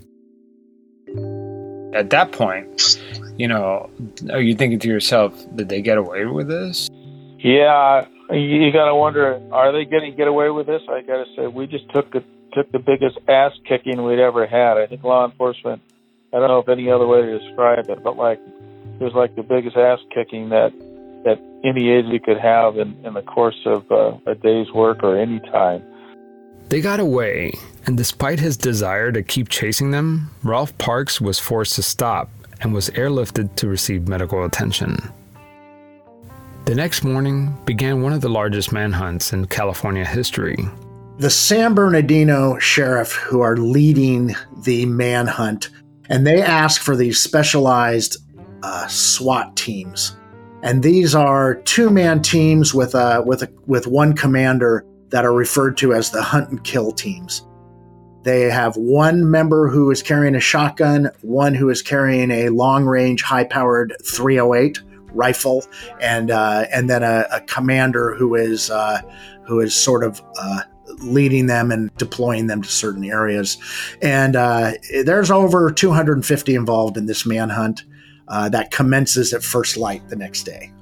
At that point, you know, are you thinking to yourself, did they get away with this? Yeah, you got to wonder, are they going to get away with this? I got to say, we just took the took the biggest ass kicking we'd ever had. I think law enforcement. I don't know if any other way to describe it, but like it was like the biggest ass kicking that that any agency could have in, in the course of uh, a day's work or any time. They got away, and despite his desire to keep chasing them, Rolf Parks was forced to stop and was airlifted to receive medical attention. The next morning began one of the largest manhunts in California history. The San Bernardino sheriff who are leading the manhunt, and they ask for these specialized uh, SWAT teams, and these are two-man teams with a with a with one commander that are referred to as the hunt and kill teams. They have one member who is carrying a shotgun, one who is carrying a long-range, high-powered 308 rifle, and uh, and then a, a, commander who is uh, who is sort of uh, leading them and deploying them to certain areas. And uh, there's over 250 involved in this manhunt uh, that commences at first light the next day.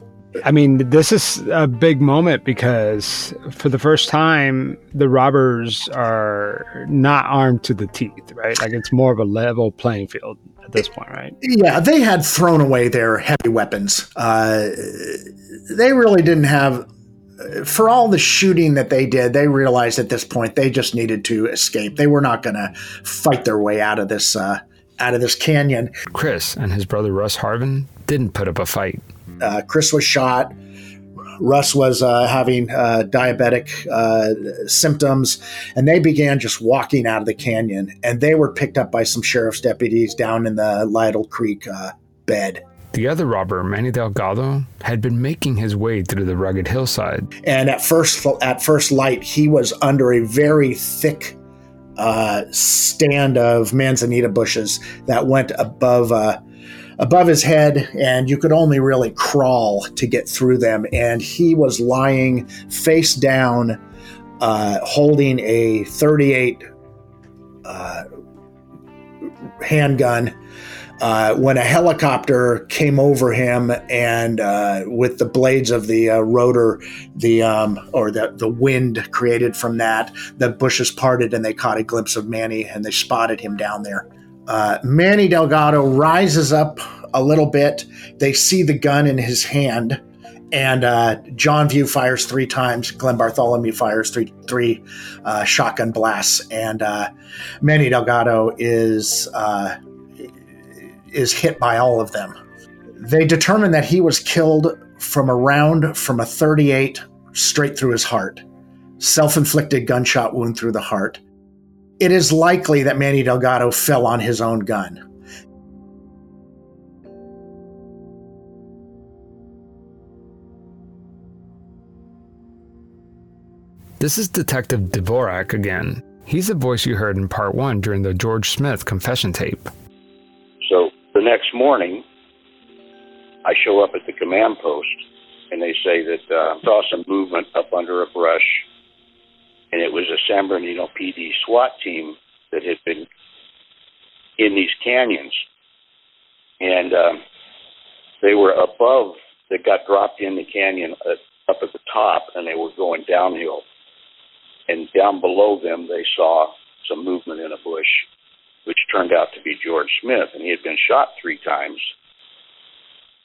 I mean, this is a big moment because for the first time, the robbers are not armed to the teeth, right? Like it's more of a level playing field at this point, right? Yeah, they had thrown away their heavy weapons. Uh, they really didn't have. For all the shooting that they did, they realized at this point they just needed to escape. They were not going to fight their way out of this uh, out of this canyon. Chris and his brother Russ Harven didn't put up a fight. Uh, Chris was shot. Russ was uh, having uh, diabetic uh, symptoms, and they began just walking out of the canyon. And they were picked up by some sheriff's deputies down in the Lytle Creek uh, bed. The other robber, Manny Delgado, had been making his way through the rugged hillside. And at first, at first light, he was under a very thick uh, stand of manzanita bushes that went above uh, above his head, and you could only really crawl to get through them. And he was lying face down, uh, holding a 38 uh, handgun uh, when a helicopter came over him and uh, with the blades of the uh, rotor, the um, or the the wind created from that, the bushes parted and they caught a glimpse of Manny and they spotted him down there. Uh, Manny Delgado rises up a little bit. They see the gun in his hand, and uh, John View fires three times. Glenn Bartholomew fires three three shotgun blasts, and Manny Delgado is is hit by all of them. They determine that he was killed from a round from a 38 straight through his heart, self inflicted gunshot wound through the heart. It is likely that Manny Delgado fell on his own gun. This is Detective Dvorak again. He's the voice you heard in part one during the George Smith confession tape. Next morning, I show up at the command post, and they say that uh, saw some movement up under a brush, and it was a San Bernardino PD SWAT team that had been in these canyons, and um, they were above. They got dropped in the canyon at, up at the top, and they were going downhill. And down below them, they saw some movement in a bush which turned out to be George Smith, and he had been shot three times.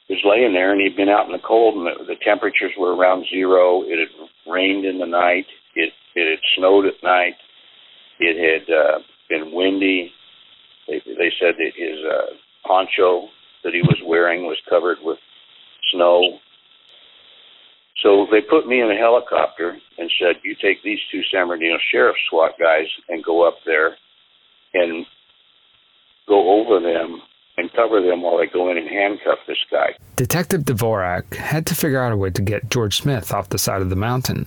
He was laying there, and he'd been out in the cold, and the, the temperatures were around zero. It had rained in the night. It it had snowed at night. It had uh, been windy. They, they said that his uh, poncho that he was wearing was covered with snow. So they put me in a helicopter and said, "You take these two San Bernardino Sheriff SWAT guys and go up there and go over them and cover them while they go in and handcuff this guy. Detective Dvorak had to figure out a way to get George Smith off the side of the mountain.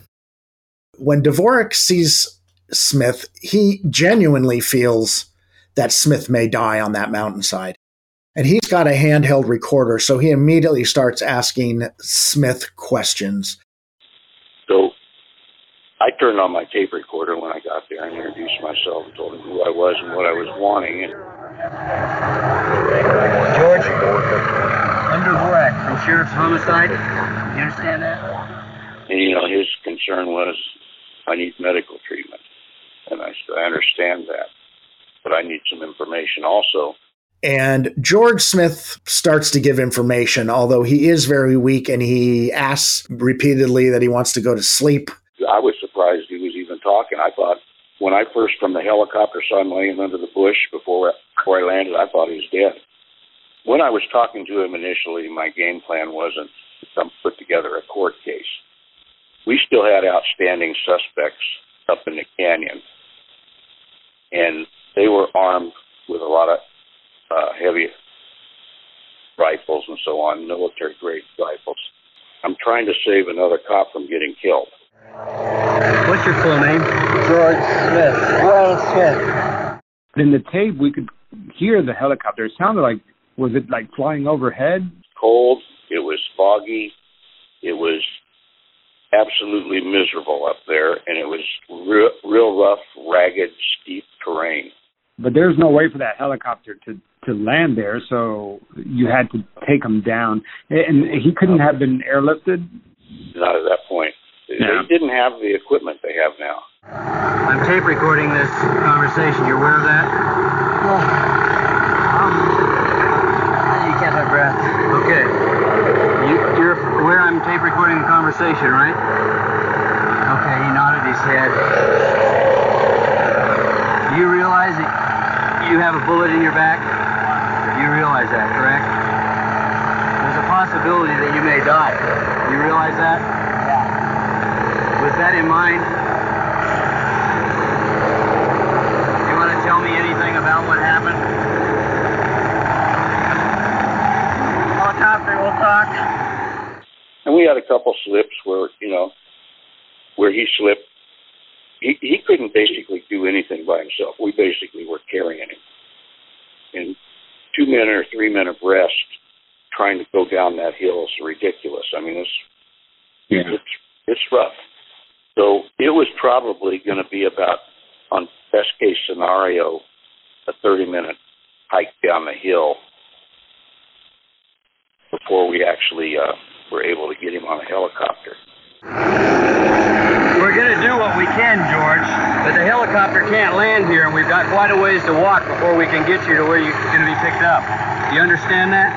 When Dvorak sees Smith, he genuinely feels that Smith may die on that mountainside. And he's got a handheld recorder, so he immediately starts asking Smith questions. So I turned on my tape recorder when I got there and introduced myself and told him who I was and what I was wanting. And George, under Dvorak from Sheriff's Homicide. You understand that? And, you know, his concern was, I need medical treatment. And I said, I understand that, but I need some information also. And George Smith starts to give information, although he is very weak and he asks repeatedly that he wants to go to sleep. I was surprised he was even talking. I thought when I first from the helicopter saw him laying under the bush before before I landed, I thought he was dead. When I was talking to him initially, my game plan wasn't to put together a court case. We still had outstanding suspects up in the canyon, and they were armed with a lot of uh, heavy rifles and so on, military grade rifles. I'm trying to save another cop from getting killed. What's your full name? George Smith. Wayne Smith. In the tape, we could hear the helicopter. It sounded like, was it like flying overhead? Cold. It was foggy. It was absolutely miserable up there, and it was real, real rough, ragged, steep terrain. But there's no way for that helicopter to to land there, so you had to take him down. And he couldn't have been airlifted. Not at that point. Yeah. They didn't have the equipment they have now. I'm tape recording this conversation. You're aware of that? Well um, you can't have breath. Okay. You, you're aware I'm tape recording the conversation, right? Okay, he nodded his head. You realize that you have a bullet in your back? You realize that, correct? There's a possibility that you may die. You realize that? Yeah. With that in mind, you want to tell me anything about what happened? Helicopter will talk. And we had a couple slips where, you know, where he slipped. He, he couldn't basically do anything by himself. We basically were carrying him. And two men or three men abreast trying to go down that hill is ridiculous. I mean, it's, Yeah. it's, it's rough. So it was probably going to be about, on best case scenario, a 30 minute hike down the hill before we actually uh, were able to get him on a helicopter. We're going to do what we can, George, but the helicopter can't land here, and we've got quite a ways to walk before we can get you to where you're going to be picked up. Do you understand that?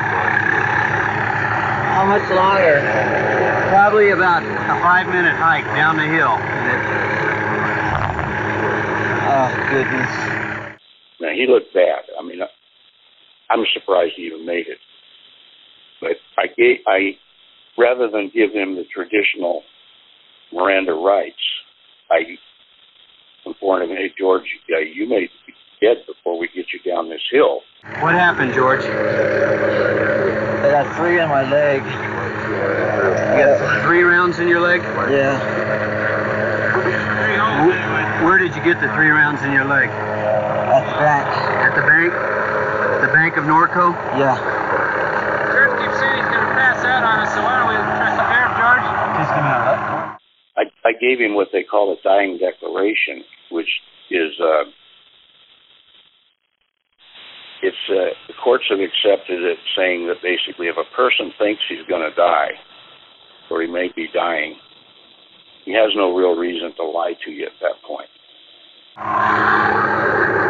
How much longer? Probably about a five-minute hike down the hill. Oh, goodness. Now he looked bad. I mean, I'm surprised he even made it. But I gave, I, rather than give him the traditional Miranda rights, I informed him, "Hey George, uh, you may be dead before we get you down this hill." What happened, George? I got three in my leg. You got three rounds in your leg? Yeah. Where did you get the three rounds in your leg? At the bank. At the bank? The Bank of Norco? Yeah. George keeps saying he's going to pass out on us, so why don't we persevere, George? Just a minute. I, I gave him what they call a dying declaration, which is uh, it's uh, the courts have accepted it, saying that basically if a person thinks he's going to die or he may be dying, he has no real reason to lie to you at that point.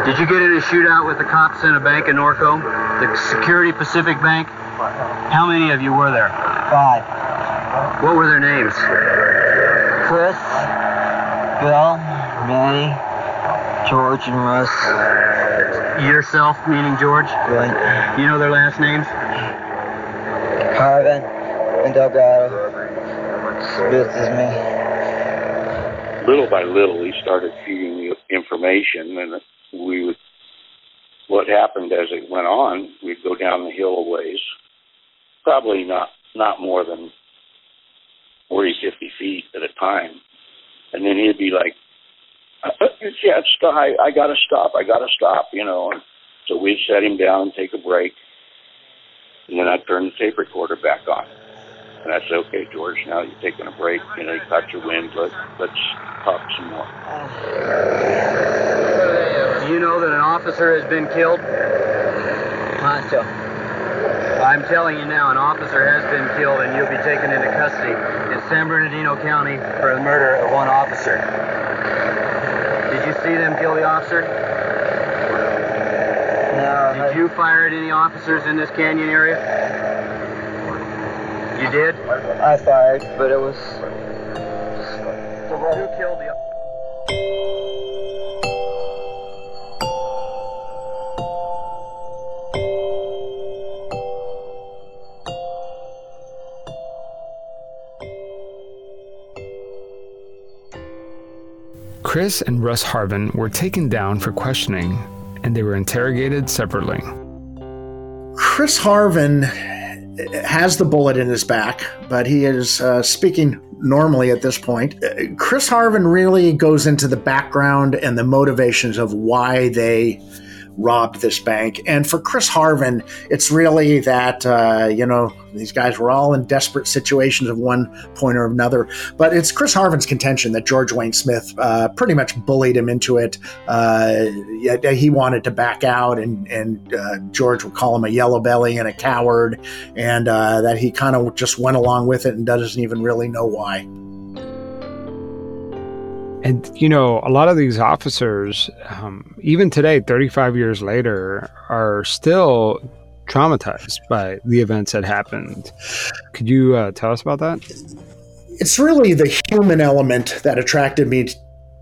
Did you get in a shootout with the cops in a bank in Norco? The Security Pacific Bank? How many of you were there? Five. What were their names? Chris, Bill, Manny, George, and Russ. Yourself, meaning George? Right. You know their last names? Harven and Delgado. Is me. little by little, he started feeding me information, and we would. What happened as it went on, we'd go down the hill a ways, probably not not more than 40, 50 feet at a time, and then he'd be like, "Uh, "Yeah, stop! I, I gotta stop! I gotta stop!" You know. And so we'd set him down, take a break, and then I'd turn the tape recorder back on. And I said, okay, George, now you're taking a break. You know, you got your wind. Let, let's talk some more. Do you know that an officer has been killed? Poncho. I'm telling you now, an officer has been killed and you'll be taken into custody in San Bernardino County for the murder of one officer. Did you see them kill the officer? No. Did you fire at any officers in this canyon area? You did? I fired, but it was. Who killed the Chris and Russ Harven were taken down for questioning, and they were interrogated separately. Chris Harven has the bullet in his back, but he is uh, speaking normally at this point. Uh, Chris Harven really goes into the background and the motivations of why they robbed this bank. And for Chris Harven, it's really that, uh, you know, these guys were all in desperate situations of one point or another. But it's Chris Harven's contention that George Wayne Smith uh, pretty much bullied him into it. Uh, yeah, he wanted to back out, and, and uh, George would call him a yellow belly and a coward, and uh, that he kind of just went along with it and doesn't even really know why. And, you know, a lot of these officers, um, even today, 35 years later, are still traumatized by the events that happened. Could you uh, tell us about that? It's really the human element that attracted me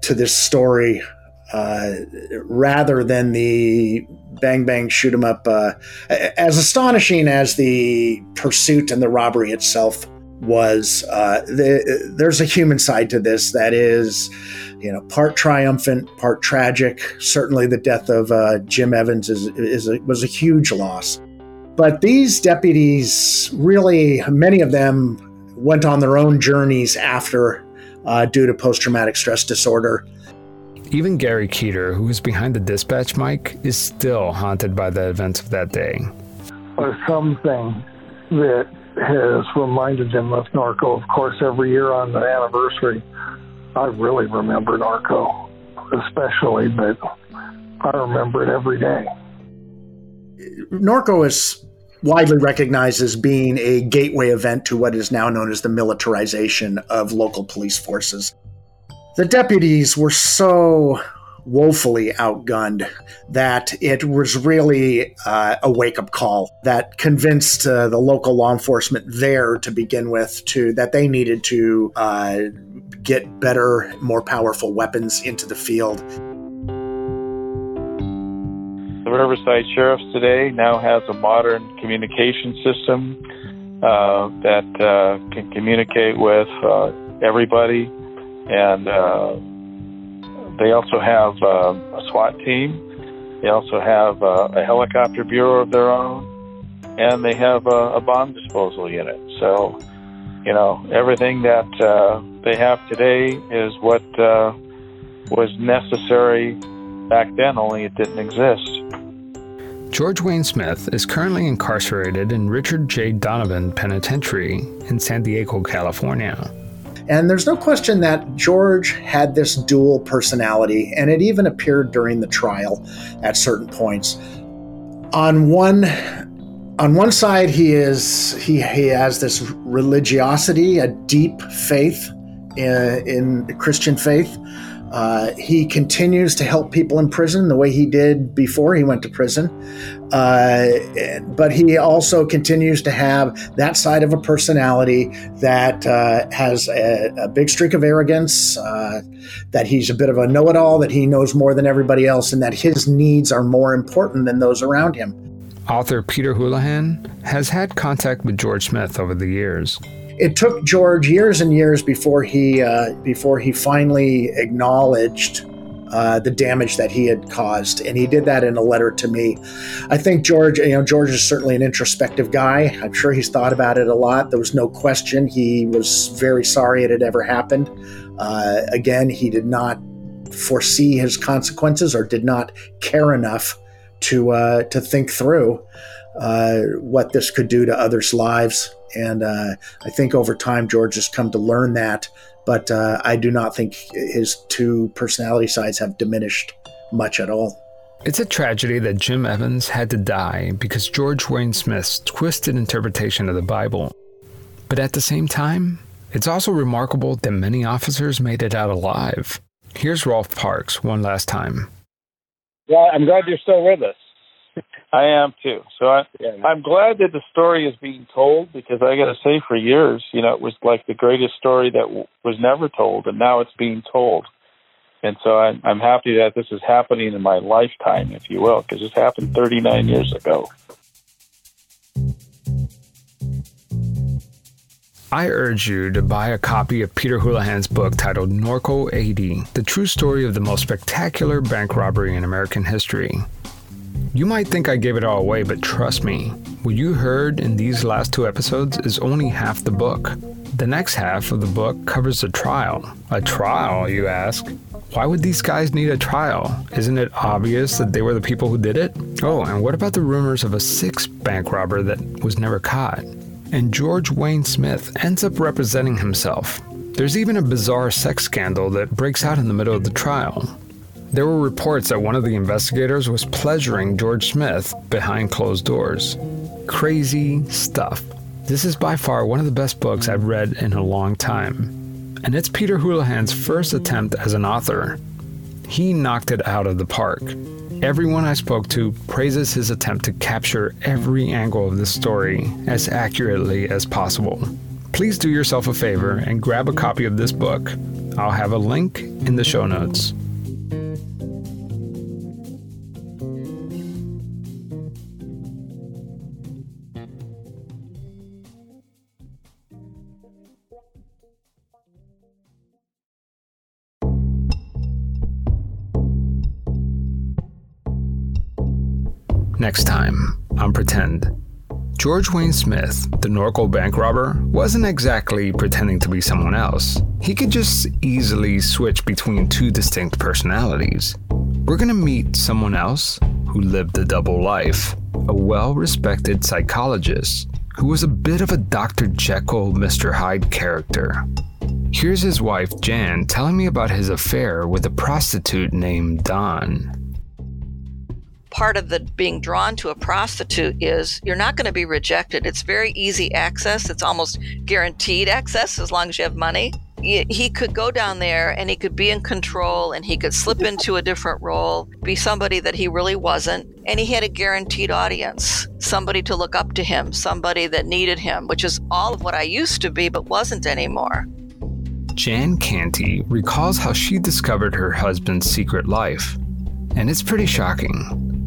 to this story uh, rather than the bang bang shoot 'em up. Uh, as astonishing as the pursuit and the robbery itself was, uh, the, there's a human side to this that is, you know, part triumphant, part tragic. Certainly, the death of uh, Jim Evans is, is a, was a huge loss. But these deputies, really, many of them went on their own journeys after, uh, due to post traumatic stress disorder. Even Gary Keeter, who was behind the dispatch mic, is still haunted by the events of that day. or something that has reminded him of Norco. Of course, every year on the anniversary, I really remember Norco, especially, but I remember it every day. Norco is widely recognized as being a gateway event to what is now known as the militarization of local police forces. The deputies were so woefully outgunned that it was really uh, a wake up call that convinced uh, the local law enforcement there to begin with to that they needed to uh, get better, more powerful weapons into the field. The Riverside Sheriff's today now has a modern communication system uh, that uh, can communicate with uh, everybody, and uh, they also have uh, a SWAT team. They also have uh, a helicopter bureau of their own, and they have a, a bomb disposal unit. So, you know, everything that they have today is what was necessary back then, only it didn't exist. George Wayne Smith is currently incarcerated in Richard J. Donovan Penitentiary in San Diego, California. And there's no question that George had this dual personality, and it even appeared during the trial at certain points. On one on one side he is he, he has this religiosity, a deep faith in, in Christian faith. Uh, he continues to help people in prison the way he did before he went to prison. Uh, but he also continues to have that side of a personality that uh, has a, a, big streak of arrogance, uh, that he's a bit of a know it all, that he knows more than everybody else, and that his needs are more important than those around him. Author Peter Houlahan has had contact with George Smith over the years it took George years and years before he uh, before he finally acknowledged uh, the damage that he had caused, and he did that in a letter to me. I think George, you know, George is certainly an introspective guy. I'm sure he's thought about it a lot. There was no question he was very sorry it had ever happened. Uh, again, he did not foresee his consequences or did not care enough to uh, to think through uh, what this could do to others' lives. And uh, I think over time, George has come to learn that. But uh, I do not think his two personality sides have diminished much at all. It's a tragedy that Jim Evans had to die because George Wayne Smith's twisted interpretation of the Bible. But at the same time, it's also remarkable that many officers made it out alive. Here's Rolf Parks one last time. Well, I'm glad you're still with us. I am too. So I, yeah. I'm glad that the story is being told because I got to say, for years, you know, it was like the greatest story that w- was never told, and now it's being told. And so I'm, I'm happy that this is happening in my lifetime, if you will, because this happened 39 years ago. I urge you to buy a copy of Peter Houlahan's book titled Norco '80, the true story of the most spectacular bank robbery in American history. You might think I gave it all away, but trust me, what you heard in these last two episodes is only half the book. The next half of the book covers a trial. A trial, you ask? Why would these guys need a trial? Isn't it obvious that they were the people who did it? Oh, and what about the rumors of a sixth bank robber that was never caught? And George Wayne Smith ends up representing himself. There's even a bizarre sex scandal that breaks out in the middle of the trial. There were reports that one of the investigators was pleasuring George Smith behind closed doors. Crazy stuff. This is by far one of the best books I've read in a long time. And it's Peter Houlahan's first attempt as an author. He knocked it out of the park. Everyone I spoke to praises his attempt to capture every angle of this story as accurately as possible. Please do yourself a favor and grab a copy of this book. I'll have a link in the show notes. Next time on Pretend. George Wayne Smith, the Norco bank robber, wasn't exactly pretending to be someone else. He could just easily switch between two distinct personalities. We're gonna meet someone else who lived a double life, a well respected psychologist who was a bit of a Dr. Jekyll, Mr. Hyde character. Here's his wife, Jan, telling me about his affair with a prostitute named Dawn part of the being drawn to a prostitute is you're not going to be rejected. It's very easy access. It's almost guaranteed access as long as you have money. He could go down there and he could be in control and he could slip into a different role, be somebody that he really wasn't. And he had a guaranteed audience, somebody to look up to him, somebody that needed him, which is all of what I used to be but wasn't anymore. Jan Canty recalls how she discovered her husband's secret life, and it's pretty shocking.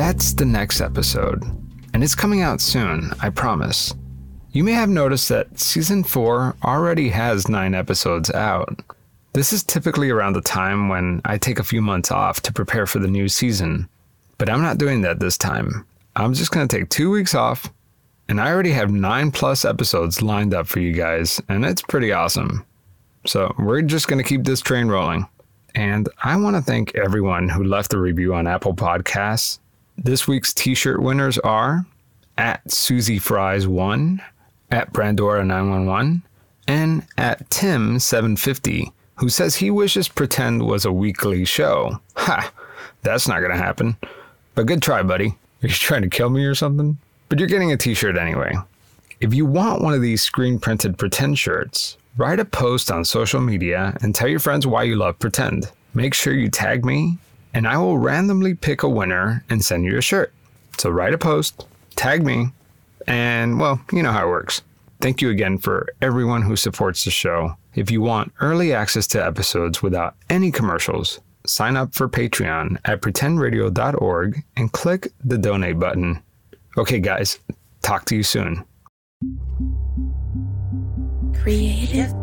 That's the next episode, and it's coming out soon, I promise. You may have noticed that season 4 already has 9 episodes out. This is typically around the time when I take a few months off to prepare for the new season, but I'm not doing that this time. I'm just going to take 2 weeks off and I already have nine plus episodes lined up for you guys, and it's pretty awesome. So we're just going to keep this train rolling. And I want to thank everyone who left a review on Apple Podcasts. This week's t shirt winners are at Susie Fries 1, at Brandora 911, and at Tim 750, who says he wishes Pretend was a weekly show. Ha! That's not to happen. But good try, buddy. Are you trying to kill me or something? But you're getting a t shirt anyway. If you want one of these screen printed pretend shirts, write a post on social media and tell your friends why you love pretend. Make sure you tag me, and I will randomly pick a winner and send you a shirt. So write a post, tag me, and well, you know how it works. Thank you again for everyone who supports the show. If you want early access to episodes without any commercials, sign up for Patreon at pretendradio.org and click the donate button. Okay, guys, talk to you soon. Creative